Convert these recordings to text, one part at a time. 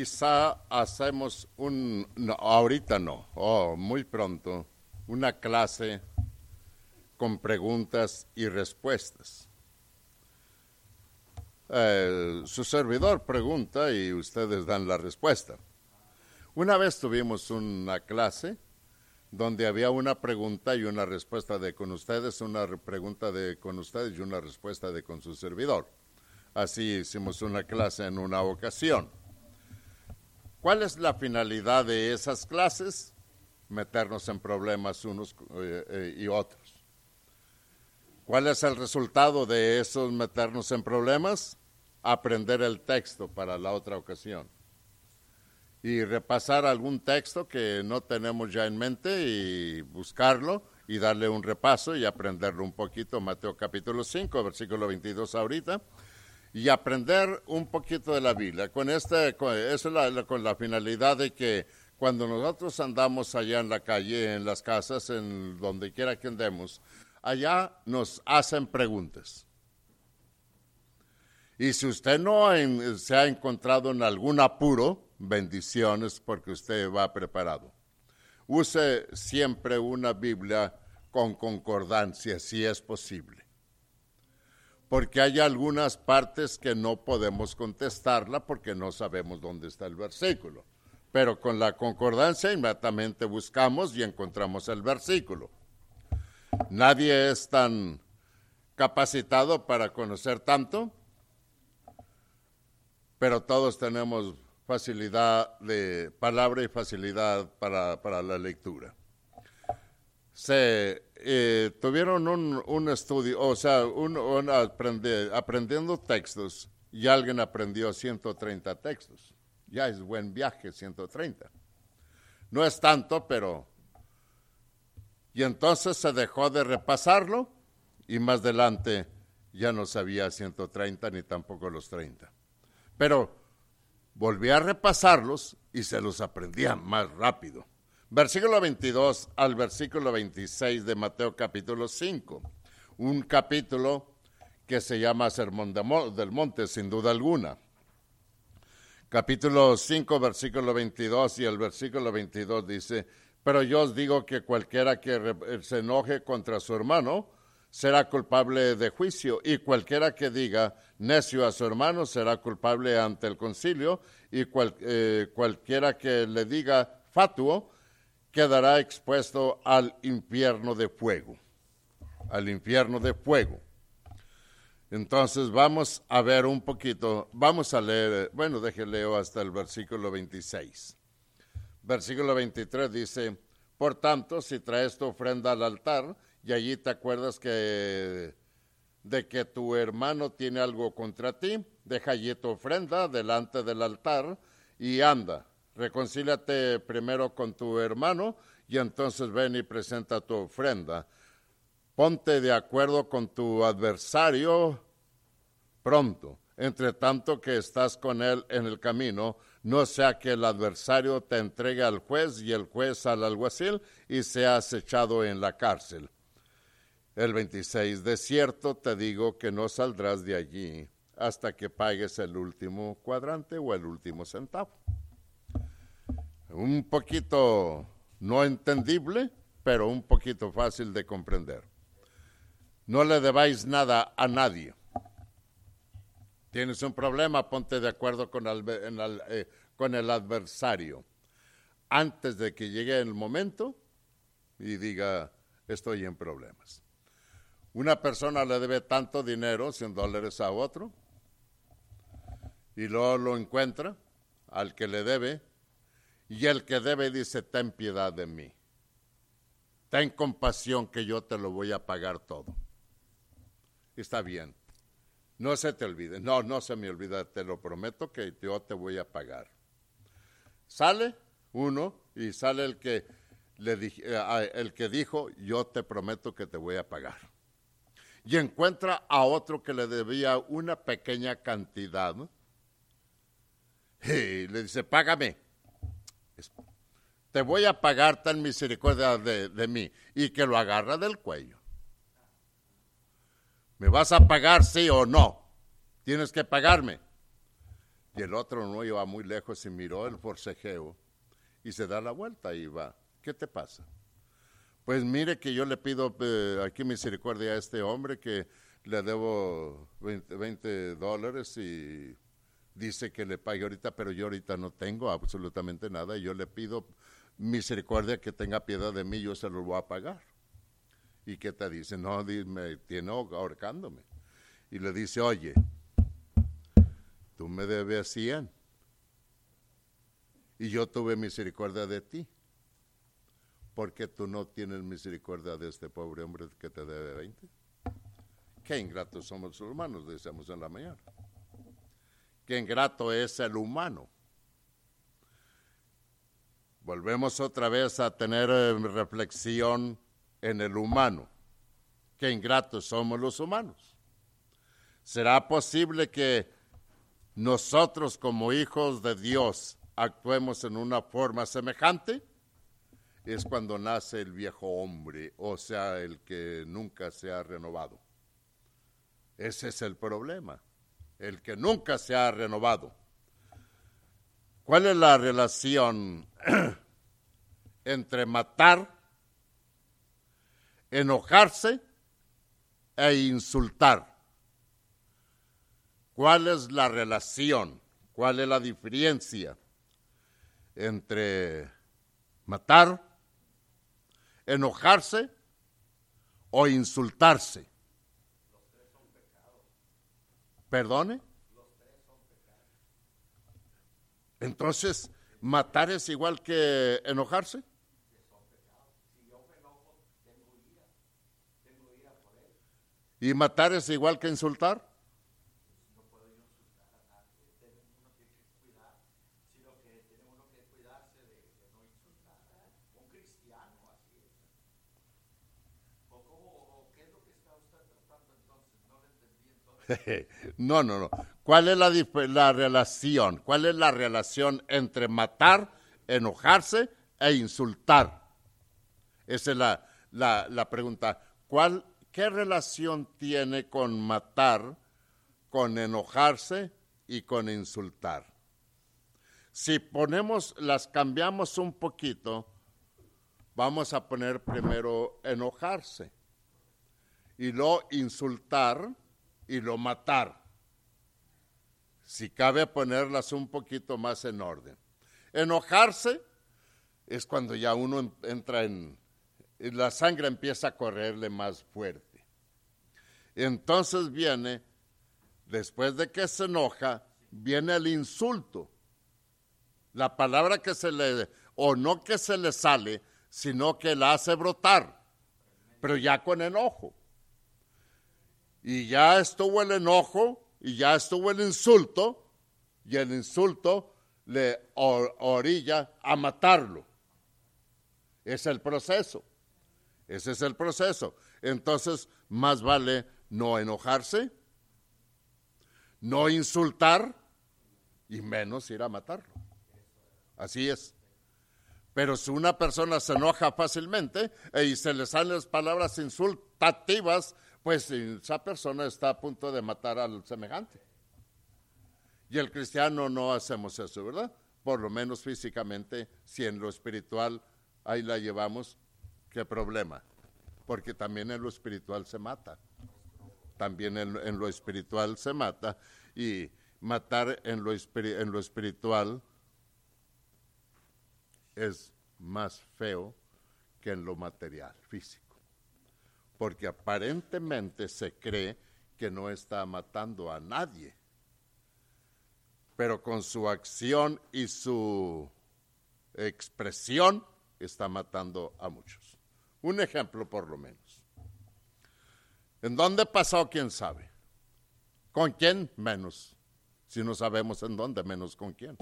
quizá hacemos un, ahorita no, oh, muy pronto, una clase con preguntas y respuestas. su servidor pregunta y ustedes dan la respuesta. Una vez tuvimos una clase donde había una pregunta y una respuesta de con ustedes, una pregunta de con ustedes y una respuesta de con su servidor. Así hicimos una clase en una ocasión. ¿Cuál es la finalidad de esas clases? Meternos en problemas unos eh, eh, y otros. ¿Cuál es el resultado de esos meternos en problemas? Aprender el texto para la otra ocasión y repasar algún texto que no tenemos ya en mente y buscarlo y darle un repaso y aprenderlo un poquito, Mateo capítulo 5, versículo 22 ahorita, y aprender un poquito de la Biblia. Con este, con, eso la, con la finalidad de que cuando nosotros andamos allá en la calle, en las casas, en donde quiera que andemos, allá nos hacen preguntas. Y si usted no se ha encontrado en algún apuro, bendiciones porque usted va preparado. Use siempre una Biblia con concordancia, si es posible. Porque hay algunas partes que no podemos contestarla porque no sabemos dónde está el versículo. Pero con la concordancia inmediatamente buscamos y encontramos el versículo. Nadie es tan capacitado para conocer tanto, pero todos tenemos facilidad de palabra y facilidad para, la lectura. Se eh, tuvieron un, estudio, o sea, un, aprendiendo textos y alguien aprendió 130 textos. Ya es buen viaje, 130. No es tanto, pero... Y entonces se dejó de repasarlo y más adelante ya no sabía 130 ni tampoco los 30. Pero volví a repasarlos y se los aprendía más rápido. Versículo 22 al versículo 26 de Mateo capítulo 5. Un capítulo que se llama Sermón del Monte, sin duda alguna. Capítulo 5, versículo 22 y el versículo 22 dice, pero yo os digo que cualquiera que se enoje contra su hermano, será culpable de juicio, y cualquiera que diga necio a su hermano será culpable ante el concilio, y eh, cualquiera que le diga fatuo quedará expuesto al infierno de fuego, al infierno de fuego. Entonces vamos a ver un poquito, vamos a leer, bueno, déjelo leo hasta el versículo 26. Versículo 23 dice, por tanto, si traes tu ofrenda al altar, y allí te acuerdas que de que tu hermano tiene algo contra ti, deja allí tu ofrenda delante del altar y anda, reconcíliate primero con tu hermano y entonces ven y presenta tu ofrenda. Ponte de acuerdo con tu adversario pronto, entre tanto que estás con él en el camino, no sea que el adversario te entregue al juez y el juez al alguacil y seas echado en la cárcel el 26, de cierto te digo que no saldrás de allí hasta que pagues el último cuadrante o el último centavo. Un poquito no entendible, pero un poquito fácil de comprender. No le debáis nada a nadie. Tienes un problema, ponte de acuerdo con el, eh, con el adversario antes de que llegue el momento y diga, estoy en problemas. Una persona le debe tanto dinero, 100 dólares a otro, y luego lo encuentra al que le debe, y el que debe dice, ten piedad de mí, ten compasión que yo te lo voy a pagar todo. Está bien, no se te olvide, no, no se me olvida, te lo prometo que yo te voy a pagar. Sale uno y sale el que, le, eh, el que dijo, yo te prometo que te voy a pagar y encuentra a otro que le debía una pequeña cantidad y le dice, págame. Te voy a pagar tan misericordia de, mí y que lo agarra del cuello. ¿Me vas a pagar sí o no? Tienes que pagarme. Y el otro no iba muy lejos y miró el forcejeo y se da la vuelta y va. ¿Qué te pasa? Pues mire que yo le pido eh, aquí misericordia a este hombre que le debo 20, dólares y dice que le pague ahorita, pero yo ahorita no tengo absolutamente nada y yo le pido misericordia que tenga piedad de mí, yo se lo voy a pagar. ¿Y qué te dice? No, me tiene ahorcándome. Y le dice, oye, tú me debes 100 y yo tuve misericordia de ti. porque tú no tienes misericordia de este pobre hombre que te debe 20? Qué ingratos somos los humanos, decíamos en la mañana. Qué ingrato es el humano. Volvemos otra vez a tener eh, reflexión en el humano. Qué ingratos somos los humanos. ¿Será posible que nosotros como hijos de Dios actuemos en una forma semejante? Es cuando nace el viejo hombre, o sea, el que nunca se ha renovado. Ese es el problema, el que nunca se ha renovado. ¿Cuál es la relación entre matar, enojarse e insultar? ¿Cuál es la relación? ¿Cuál es la diferencia entre matar, enojarse o insultarse? ¿Perdone? Entonces, ¿matar es igual que enojarse? ¿Y matar es igual que insultar? no, no, no. ¿Cuál es la, la, relación? ¿Cuál es la relación entre matar, enojarse e insultar? Esa es la, la, la pregunta. ¿Cuál, ¿Qué relación tiene con matar, con enojarse y con insultar? Si ponemos, las cambiamos un poquito, vamos a poner primero enojarse y luego insultar y lo matar. Si cabe ponerlas un poquito más en orden. Enojarse es cuando ya uno entra en, la sangre empieza a correrle más fuerte. Entonces viene, después de que se enoja, viene el insulto. La palabra que se le, o no que se le sale, sino que la hace brotar, pero ya con enojo y ya estuvo el enojo y ya estuvo el insulto y el insulto le orilla a matarlo. Es el proceso. Ese es el proceso. Entonces, más vale no enojarse, no insultar y menos ir a matarlo. Así es. Pero si una persona se enoja fácilmente y se le salen las palabras insultativas, pues esa persona está a punto de matar al semejante. Y el cristiano no hacemos eso, ¿verdad? Por lo menos físicamente, si en lo espiritual ahí la llevamos, ¿qué problema? Porque también en lo espiritual se mata. También en, lo espiritual se mata. Y matar en lo, en lo espiritual es más feo que en lo material, físico porque aparentemente se cree que no está matando a nadie, pero con su acción y su expresión está matando a muchos. Un ejemplo por lo menos. ¿En dónde pasó? ¿Quién sabe? ¿Con quién? Menos. Si no sabemos en dónde, menos con quién.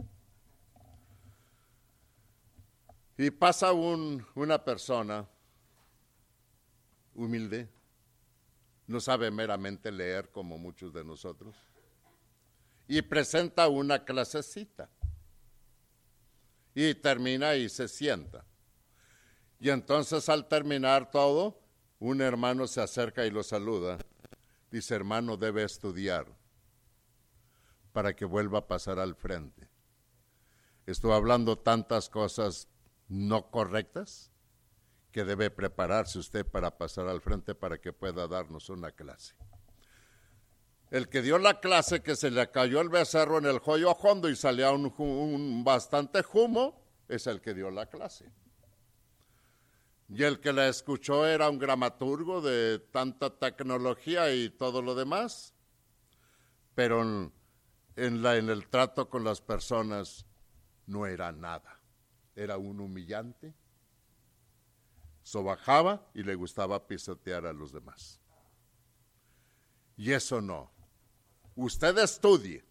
Y pasa un, una persona humilde, no sabe meramente leer como muchos de nosotros, y presenta una clasecita. Y termina y se sienta. Y entonces al terminar todo, un hermano se acerca y lo saluda. Dice, hermano, debe estudiar para que vuelva a pasar al frente. Estoy hablando tantas cosas no correctas que debe prepararse usted para pasar al frente para que pueda darnos una clase. El que dio la clase que se le cayó el becerro en el joyo hondo y salía un, bastante humo, es el que dio la clase. Y el que la escuchó era un dramaturgo de tanta tecnología y todo lo demás, pero en el trato con las personas no era nada. Era un humillante, sobajaba y le gustaba pisotear a los demás. Y eso no. Usted estudie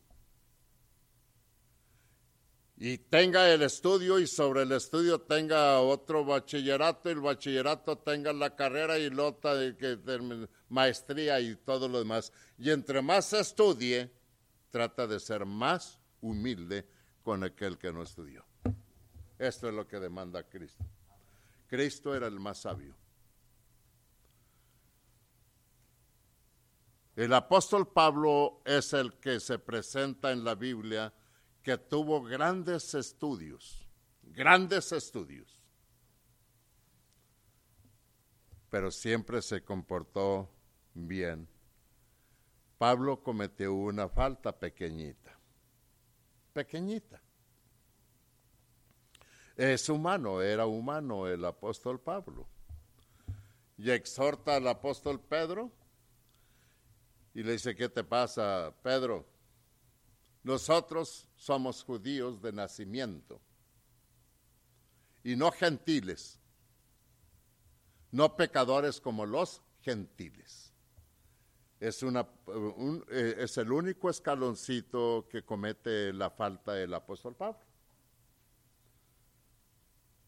y tenga el estudio y sobre el estudio tenga otro bachillerato y el bachillerato tenga la carrera y lota de, que, maestría y todo lo demás. Y entre más estudie, trata de ser más humilde con aquel que no estudió. Esto es lo que demanda Cristo. Cristo era el más sabio. El apóstol Pablo es el que se presenta en la Biblia que tuvo grandes estudios, grandes estudios, pero siempre se comportó bien. Pablo cometió una falta pequeñita, pequeñita. Es humano, era humano el apóstol Pablo. Y exhorta al apóstol Pedro y le dice, ¿qué te pasa, Pedro? Nosotros somos judíos de nacimiento y no gentiles, no pecadores como los gentiles. Es, una, eh, es el único escaloncito que comete la falta el apóstol Pablo.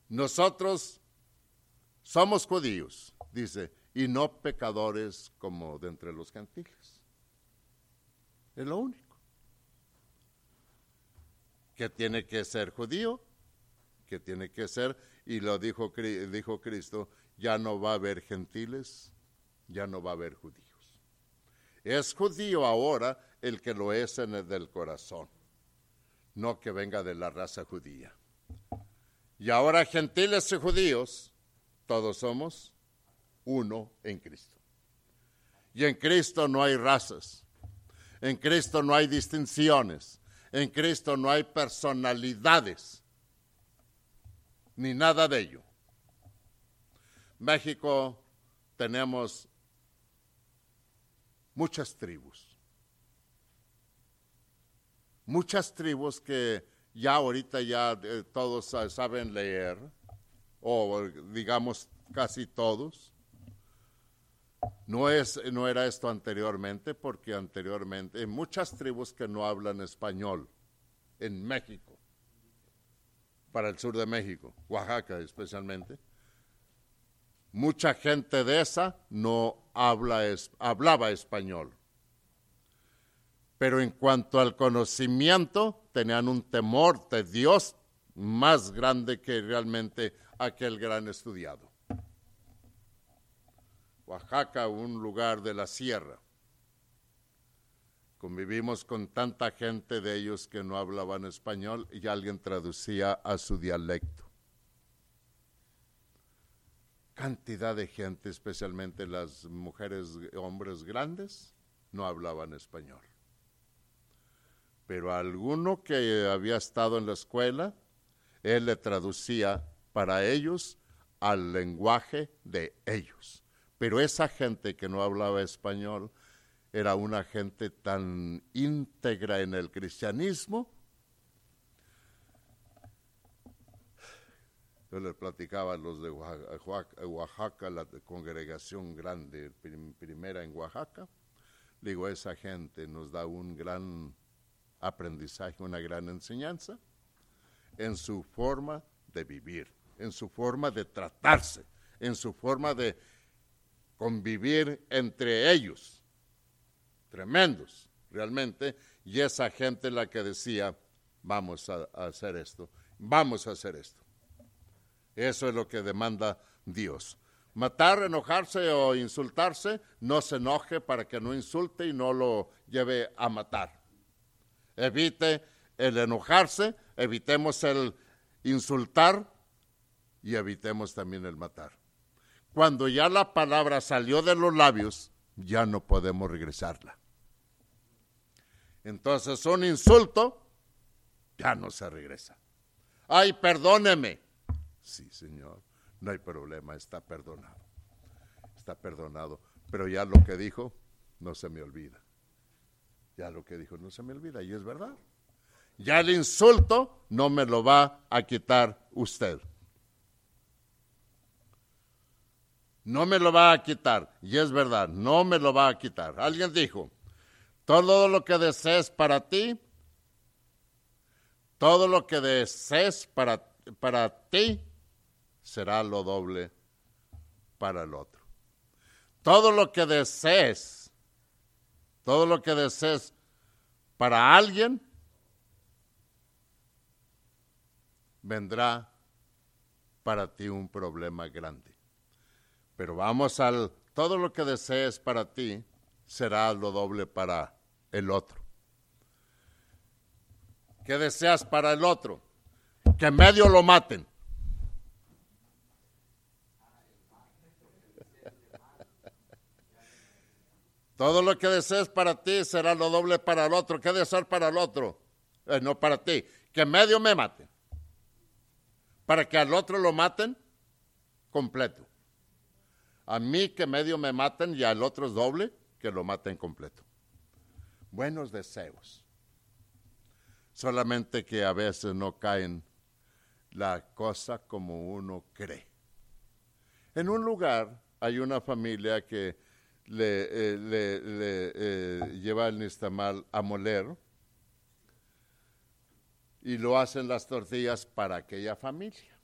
Nosotros somos judíos, dice, y no pecadores como de entre los gentiles. Es lo único que tiene que ser judío, que tiene que ser, y lo dijo, Cristo, ya no va a haber gentiles, ya no va a haber judíos. Es judío ahora el que lo es en el del corazón, no que venga de la raza judía. Y ahora gentiles y judíos, todos somos uno en Cristo. Y en Cristo no hay razas, en Cristo no hay distinciones, en Cristo no hay personalidades, ni nada de ello. México tenemos muchas tribus, muchas tribus que ya ahorita ya eh, todos saben leer, o digamos casi todos, no, es, no era esto anteriormente, porque anteriormente, hay muchas tribus que no hablan español en México, para el sur de México, Oaxaca especialmente, mucha gente de esa no habla, hablaba español. Pero en cuanto al conocimiento, tenían un temor de Dios más grande que realmente aquel gran estudiado. Oaxaca, un lugar de la sierra. Convivimos con tanta gente de ellos que no hablaban español y alguien traducía a su dialecto. Cantidad de gente, especialmente las mujeres, hombres grandes, no hablaban español. Pero alguno que había estado en la escuela, él le traducía para ellos al lenguaje de ellos. Pero esa gente que no hablaba español era una gente tan íntegra en el cristianismo. Yo les platicaba a los de Oaxaca, la congregación grande, primera en Oaxaca. Digo, esa gente nos da un gran aprendizaje, una gran enseñanza en su forma de vivir, en su forma de tratarse, en su forma de convivir entre ellos. Tremendos, realmente. Y esa gente la que decía, vamos a, hacer esto, vamos a hacer esto. Eso es lo que demanda Dios. Matar, enojarse o insultarse, no se enoje para que no insulte y no lo lleve a matar. Evite el enojarse, evitemos el insultar y evitemos también el matar. Cuando ya la palabra salió de los labios, ya no podemos regresarla. Entonces un insulto ya no se regresa. Ay, perdóneme. Sí, Señor, no hay problema, está perdonado. Está perdonado. Pero ya lo que dijo no se me olvida. Ya lo que dijo no se me olvida y es verdad. Ya el insulto no me lo va a quitar usted. No me lo va a quitar. Y es verdad, no me lo va a quitar. Alguien dijo, todo lo que desees para ti, todo lo que desees para, para ti, será lo doble para el otro. Todo lo que desees, todo lo que desees para alguien, vendrá para ti un problema grande. Pero vamos al, todo lo que desees para ti será lo doble para el otro. ¿Qué deseas para el otro? Que medio lo maten. Todo lo que desees para ti será lo doble para el otro. ¿Qué deseas para el otro? Eh, no para ti. Que medio me maten. Para que al otro lo maten completo. A mí que medio me maten y al otro es doble, que lo maten completo. Buenos deseos. Solamente que a veces no caen la cosa como uno cree. En un lugar hay una familia que le, eh, eh, lleva el nistamal a moler y lo hacen las tortillas para aquella familia.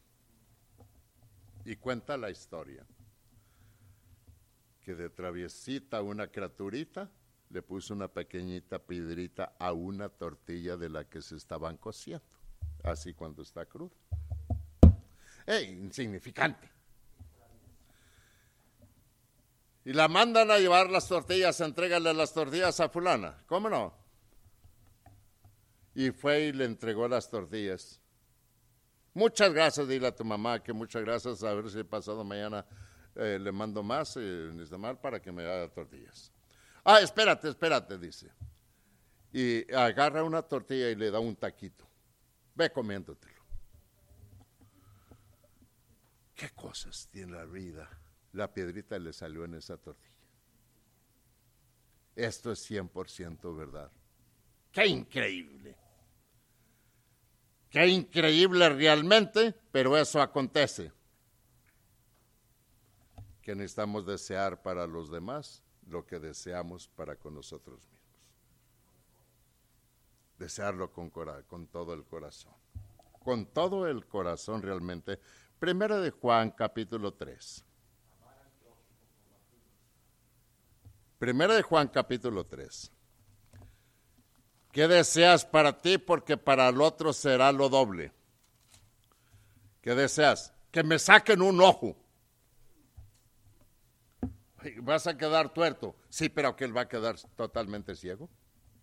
Y cuenta la historia que de traviesita una criaturita le puso una pequeñita piedrita a una tortilla de la que se estaban cociendo, así cuando está cruda. ¡Ey, insignificante! Y la mandan a llevar las tortillas, entrégale las tortillas a fulana. ¿Cómo no? Y fue y le entregó las tortillas. Muchas gracias, dile a tu mamá que muchas gracias, a ver si pasado mañana eh, le mando más eh, mal para que me haga tortillas. Ah, espérate, espérate, dice. Y agarra una tortilla y le da un taquito. Ve comiéndotelo. ¿Qué cosas tiene la vida? La piedrita le salió en esa tortilla. Esto es 100% verdad. ¡Qué increíble! ¡Qué increíble realmente! Pero eso acontece que necesitamos desear para los demás lo que deseamos para con nosotros mismos. Desearlo con, con todo el corazón. Con todo el corazón realmente. Primera de Juan capítulo 3. Primera de Juan capítulo 3. ¿Qué deseas para ti? Porque para el otro será lo doble. ¿Qué deseas? Que me saquen un ojo vas a quedar tuerto. Sí, pero que él va a quedar totalmente ciego.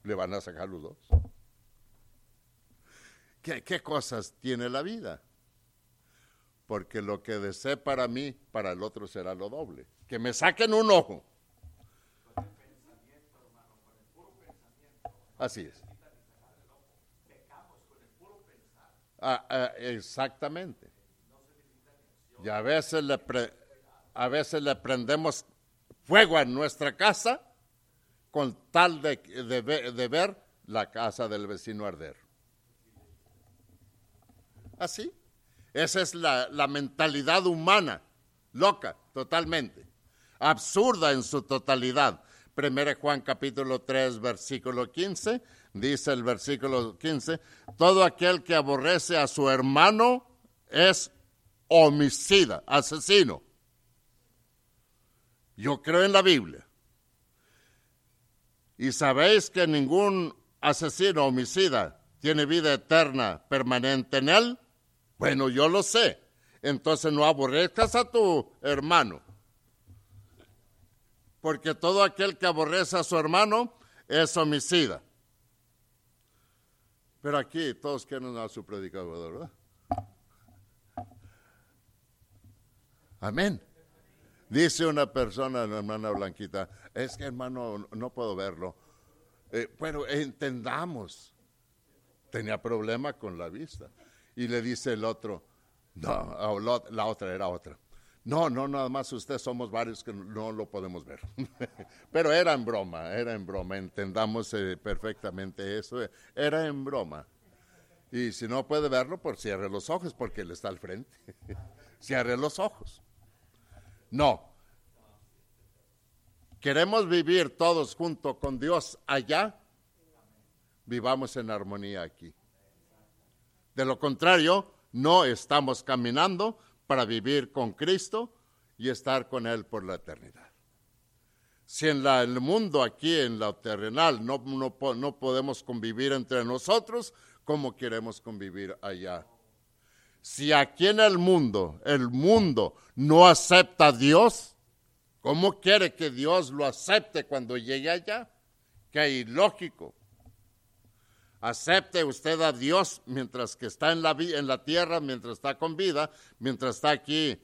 Le van a sacar los dos. ¿Qué, qué cosas tiene la vida? Porque lo que desee para mí, para el otro será lo doble. Que me saquen un ojo. Así es. Ah, ah, exactamente. Y a veces le, a veces le prendemos fuego en nuestra casa con tal de, de, ver la casa del vecino arder. Así. Esa es la, la mentalidad humana, loca, totalmente, absurda en su totalidad. Primero Juan capítulo 3, versículo 15, dice el versículo 15, todo aquel que aborrece a su hermano es homicida, asesino. Yo creo en la Biblia. Y sabéis que ningún asesino homicida tiene vida eterna permanente en él. Bueno, yo lo sé. Entonces no aborrezcas a tu hermano. Porque todo aquel que aborrece a su hermano es homicida. Pero aquí todos quieren a su predicador, ¿verdad? Amén. Dice una persona, la hermana Blanquita, es que hermano, no puedo verlo. Eh, pero entendamos, tenía problema con la vista. Y le dice el otro, no, la otra era otra. No, no, nada más usted somos varios que no lo podemos ver. Pero era en broma, era en broma, entendamos eh, perfectamente eso, era en broma. Y si no puede verlo, pues cierre los ojos porque él está al frente. cierre los ojos. No. ¿Queremos vivir todos junto con Dios allá? Vivamos en armonía aquí. De lo contrario, no estamos caminando para vivir con Cristo y estar con Él por la eternidad. Si en el mundo aquí, en la terrenal, no, no podemos convivir entre nosotros, ¿cómo queremos convivir allá? Si aquí en el mundo, el mundo no acepta a Dios, ¿cómo quiere que Dios lo acepte cuando llegue allá? Que ilógico acepte usted a Dios mientras que está en la, tierra, mientras está con vida, mientras está aquí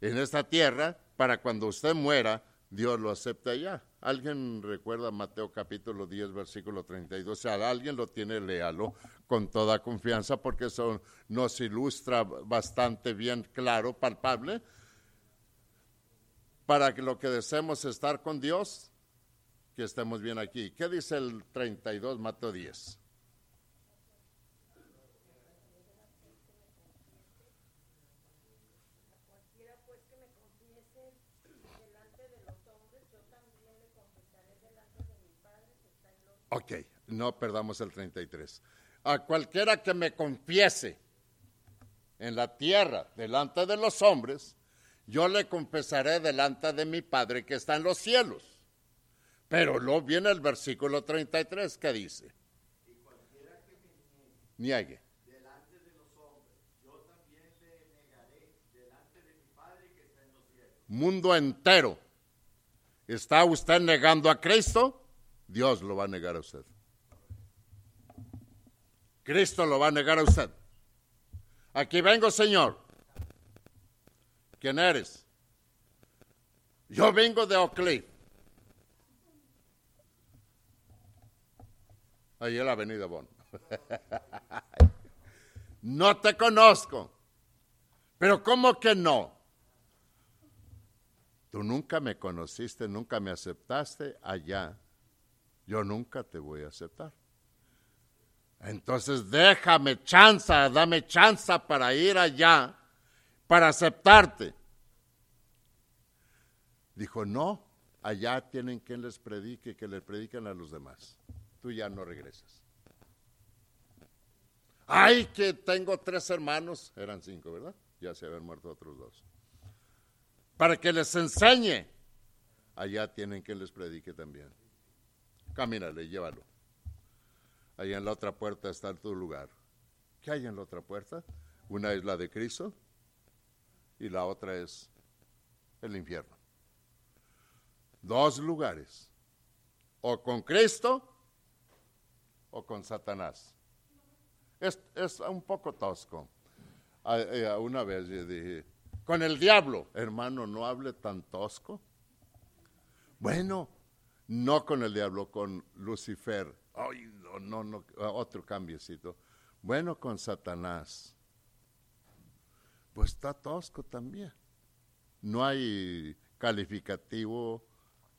en esta tierra, para cuando usted muera, Dios lo acepte allá. ¿Alguien recuerda Mateo capítulo 10, versículo 32? Si alguien lo tiene, léalo con toda confianza porque eso nos ilustra bastante bien claro, palpable, para que lo que deseemos estar con Dios, que estemos bien aquí. ¿Qué dice el 32, Mateo 10? Ok, no perdamos el 33. A cualquiera que me confiese en la tierra delante de los hombres, yo le confesaré delante de mi Padre que está en los cielos. Pero luego viene el versículo 33 que dice, y cualquiera que me niegue delante de los hombres, yo también le negaré delante de mi Padre que está en los cielos. Mundo entero. ¿Está usted negando a Cristo? Dios lo va a negar a usted. Cristo lo va a negar a usted. Aquí vengo, Señor. ¿Quién eres? Yo vengo de Oakley. Ahí en la avenida Bon. no te conozco. Pero ¿cómo que no? Tú nunca me conociste, nunca me aceptaste allá yo nunca te voy a aceptar. Entonces déjame chance, dame chance para ir allá, para aceptarte. Dijo, no, allá tienen quien les predique, que les prediquen a los demás. Tú ya no regresas. Ay, que tengo tres hermanos, eran cinco, ¿verdad? Ya se habían muerto otros dos. Para que les enseñe, allá tienen quien les predique también. Camínale, llévalo. Ahí en la otra puerta está tu lugar. ¿Qué hay en la otra puerta? Una es la de Cristo y la otra es el infierno. Dos lugares. O con Cristo o con Satanás. Es, un poco tosco. Eh, una vez yo dije, con el diablo, hermano, no hable tan tosco. Bueno, no con el diablo, con Lucifer. Ay, no, no, no, otro cambiecito. Bueno, con Satanás. Pues está tosco también. No hay calificativo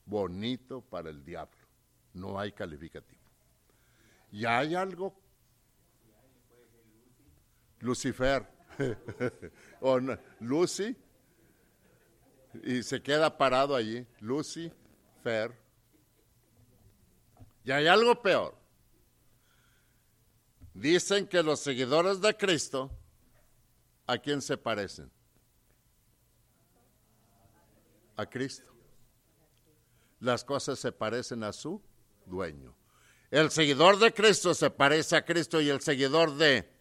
bonito para el diablo. No hay calificativo. Y hay algo. Lucifer. o Lucy. Y se queda parado allí. Lucifer y hay algo peor. Dicen que los seguidores de Cristo, ¿a quién se parecen? A Cristo. Las cosas se parecen a su dueño. El seguidor de Cristo se parece a Cristo y el seguidor de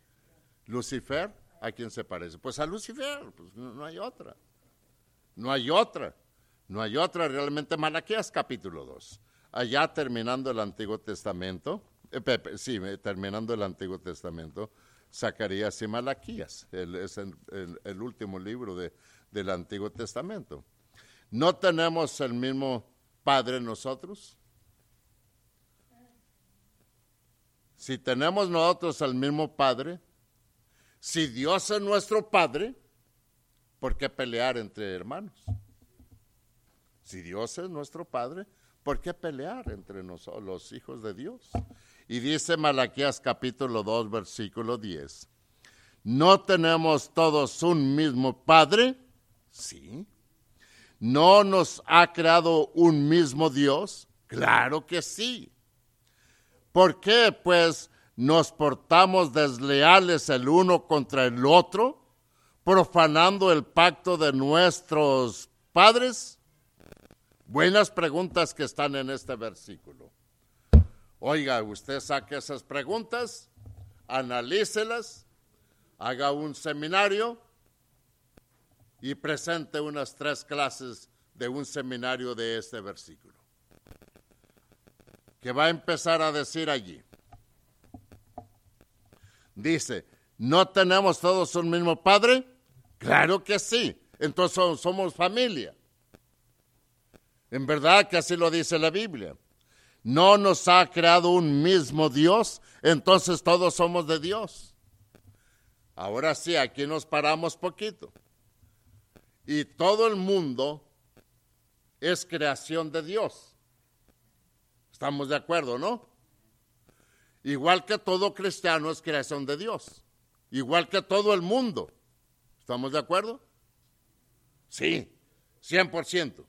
Lucifer, ¿a quién se parece? Pues a Lucifer, pues no, hay otra. No hay otra. No hay otra realmente. Malaquías capítulo 2 allá terminando el Antiguo Testamento, eh, sí, terminando el Antiguo Testamento, Zacarías y Malaquías, es el, último libro del Antiguo Testamento. ¿No tenemos el mismo Padre nosotros? Si tenemos nosotros el mismo Padre, si Dios es nuestro Padre, ¿por qué pelear entre hermanos? Si Dios es nuestro Padre, ¿por qué pelear entre nosotros, los hijos de Dios? Y dice Malaquías capítulo 2, versículo 10. ¿No tenemos todos un mismo Padre? Sí. ¿No nos ha creado un mismo Dios? Claro que sí. ¿Por qué, pues, nos portamos desleales el uno contra el otro, profanando el pacto de nuestros padres? Buenas preguntas que están en este versículo. Oiga, usted saque esas preguntas, analícelas, haga un seminario y presente unas tres clases de un seminario de este versículo que va a empezar a decir allí. Dice, ¿no tenemos todos un mismo padre? Claro que sí. Entonces somos familia. En verdad que así lo dice la Biblia. No nos ha creado un mismo Dios, entonces todos somos de Dios. Ahora sí, aquí nos paramos poquito. Y todo el mundo es creación de Dios. Estamos de acuerdo, ¿no? Igual que todo cristiano es creación de Dios. Igual que todo el mundo. ¿Estamos de acuerdo? Sí, 100%.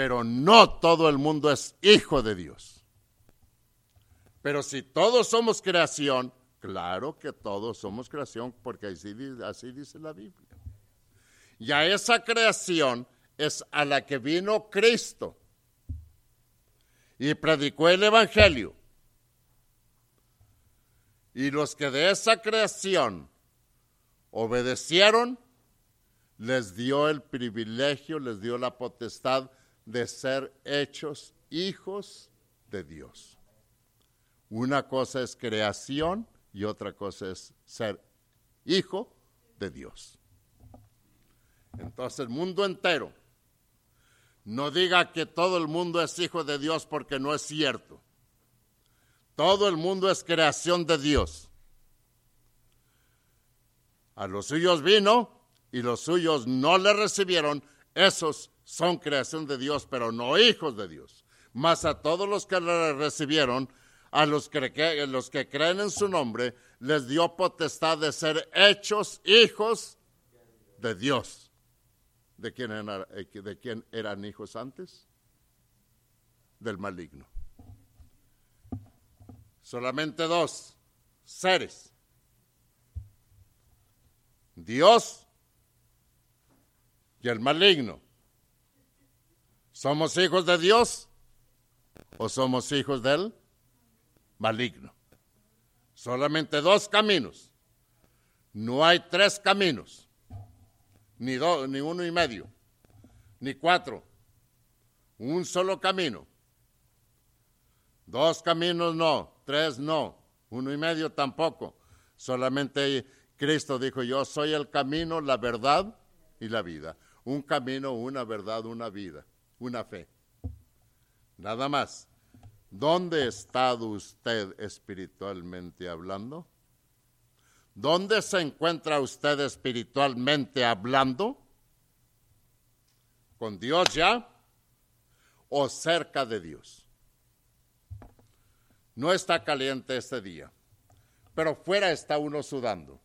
Pero no todo el mundo es hijo de Dios. Pero si todos somos creación, claro que todos somos creación porque así, dice la Biblia. Y a esa creación es a la que vino Cristo y predicó el Evangelio. Y los que de esa creación obedecieron, les dio el privilegio, les dio la potestad de ser hechos hijos de Dios. Una cosa es creación y otra cosa es ser hijo de Dios. Entonces el mundo entero no diga que todo el mundo es hijo de Dios porque no es cierto. Todo el mundo es creación de Dios. A los suyos vino y los suyos no le recibieron. Esos son creación de Dios, pero no hijos de Dios. Mas a todos los que le recibieron, a los que, los que creen en su nombre, les dio potestad de ser hechos hijos de Dios. ¿De quién, ¿De quién eran hijos antes? Del maligno. Solamente dos seres. Dios y el maligno. ¿Somos hijos de Dios o somos hijos del maligno? Solamente dos caminos. No hay tres caminos ni, dos, ni uno y medio, ni cuatro, un solo camino. Dos caminos no, tres no, uno y medio tampoco. Solamente Cristo dijo, yo soy el camino, la verdad y la vida. Un camino, una verdad, una vida, una fe. Nada más. ¿Dónde está usted espiritualmente hablando? ¿Dónde se encuentra usted espiritualmente hablando? ¿Con Dios ya? ¿O cerca de Dios? No está caliente este día, pero fuera está uno sudando.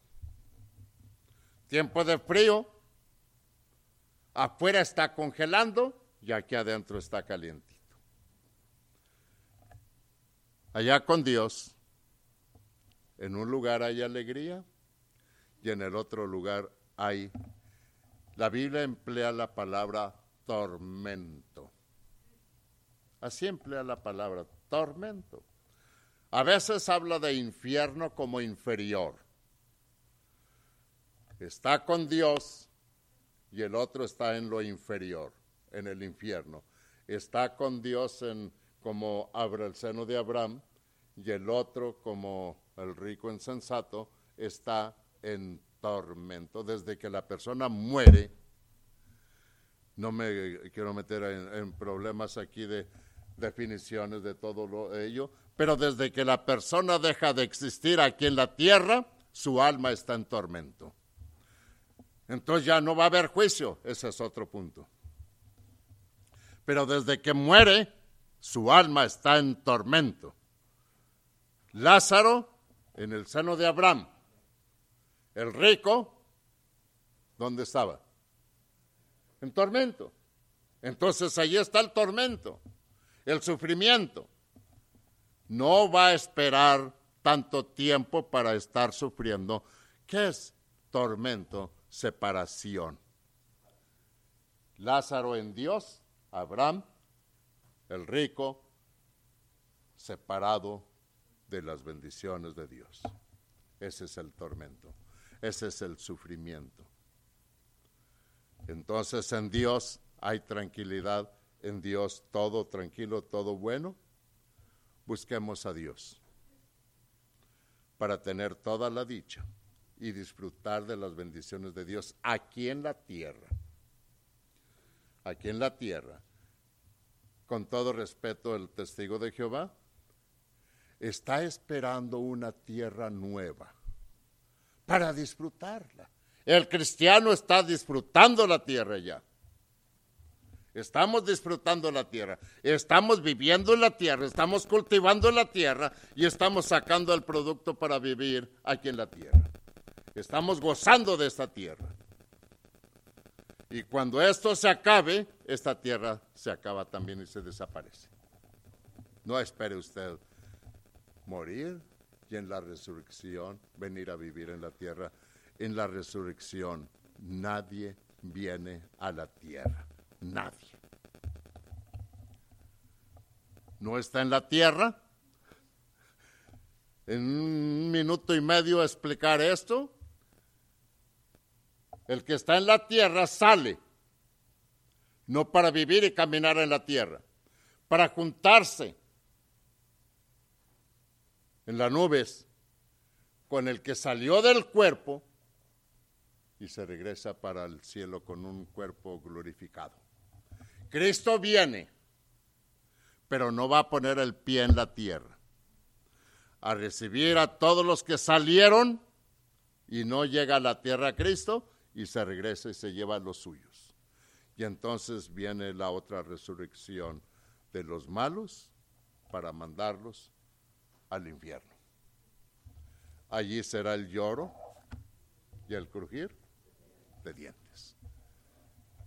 Tiempo de frío, afuera está congelando y aquí adentro está calientito. Allá con Dios en un lugar hay alegría y en el otro lugar hay... La Biblia emplea la palabra tormento. Así emplea la palabra tormento. A veces habla de infierno como inferior. Está con Dios y el otro está en lo inferior, en el infierno. Está con Dios en como abre el seno de Abraham, y el otro, como el rico insensato, está en tormento. Desde que la persona muere, no me quiero meter en, problemas aquí de definiciones de todo lo, ello, pero desde que la persona deja de existir aquí en la tierra, su alma está en tormento. Entonces ya no va a haber juicio, ese es otro punto. Pero desde que muere, su alma está en tormento. Lázaro en el seno de Abraham. El rico, ¿dónde estaba? En tormento. Entonces allí está el tormento, el sufrimiento. No va a esperar tanto tiempo para estar sufriendo. ¿Qué es tormento? Separación. Lázaro en Dios, Abraham, el rico, separado de las bendiciones de Dios. Ese es el tormento, ese es el sufrimiento. Entonces en Dios hay tranquilidad, en Dios todo tranquilo, todo bueno. Busquemos a Dios para tener toda la dicha y disfrutar de las bendiciones de Dios aquí en la tierra. Aquí en la tierra. Con todo respeto, el testigo de Jehová está esperando una tierra nueva para disfrutarla. El cristiano está disfrutando la tierra ya. Estamos disfrutando la tierra, estamos viviendo en la tierra, estamos cultivando la tierra y estamos sacando el producto para vivir aquí en la tierra. Estamos gozando de esta tierra. Y cuando esto se acabe, esta tierra se acaba también y se desaparece. No espere usted morir y en la resurrección venir a vivir en la tierra. En la resurrección nadie viene a la tierra, nadie. No está en la tierra. En un minuto y medio explicar esto. El que está en la tierra sale, no para vivir y caminar en la tierra, para juntarse en las nubes con el que salió del cuerpo y se regresa para el cielo con un cuerpo glorificado. Cristo viene, pero no va a poner el pie en la tierra, a recibir a todos los que salieron y no llega a la tierra Cristo y se regresa y se lleva a los suyos. Y entonces viene la otra resurrección de los malos para mandarlos al infierno. Allí será el lloro y el crujir de dientes.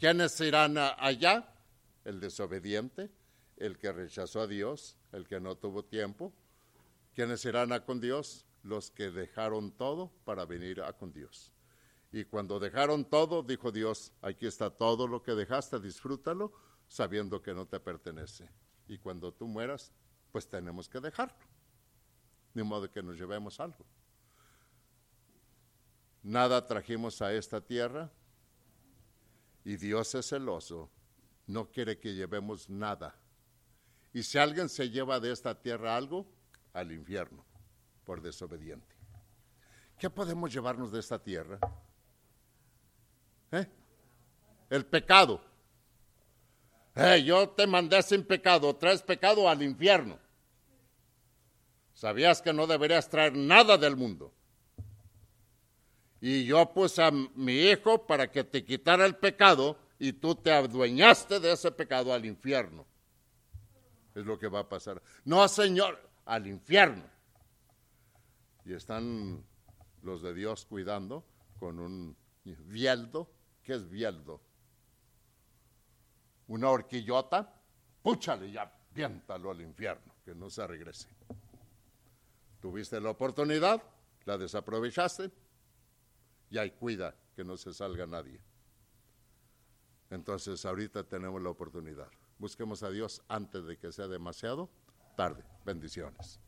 ¿Quiénes irán allá? El desobediente, el que rechazó a Dios, el que no tuvo tiempo. ¿Quiénes irán a con Dios? Los que dejaron todo para venir a con Dios. Y cuando dejaron todo, dijo Dios, aquí está todo lo que dejaste, disfrútalo, sabiendo que no te pertenece. Y cuando tú mueras, pues tenemos que dejarlo de modo que nos llevemos algo. Nada trajimos a esta tierra y Dios es celoso, no quiere que llevemos nada. Y si alguien se lleva de esta tierra algo, al infierno, por desobediente. ¿Qué podemos llevarnos de esta tierra? El pecado. Yo te mandé sin pecado, traes pecado al infierno. Sabías que no deberías traer nada del mundo. Y yo puse a mi hijo para que te quitara el pecado y tú te adueñaste de ese pecado al infierno. Es lo que va a pasar. No, Señor, al infierno. Y están los de Dios cuidando con un bieldo. ¿Qué es bieldo? Una horquillota. Púchale ya, piéntalo al infierno, que no se regrese. Tuviste la oportunidad, la desaprovechaste y ahí cuida que no se salga nadie. Entonces ahorita tenemos la oportunidad. Busquemos a Dios antes de que sea demasiado tarde. Bendiciones.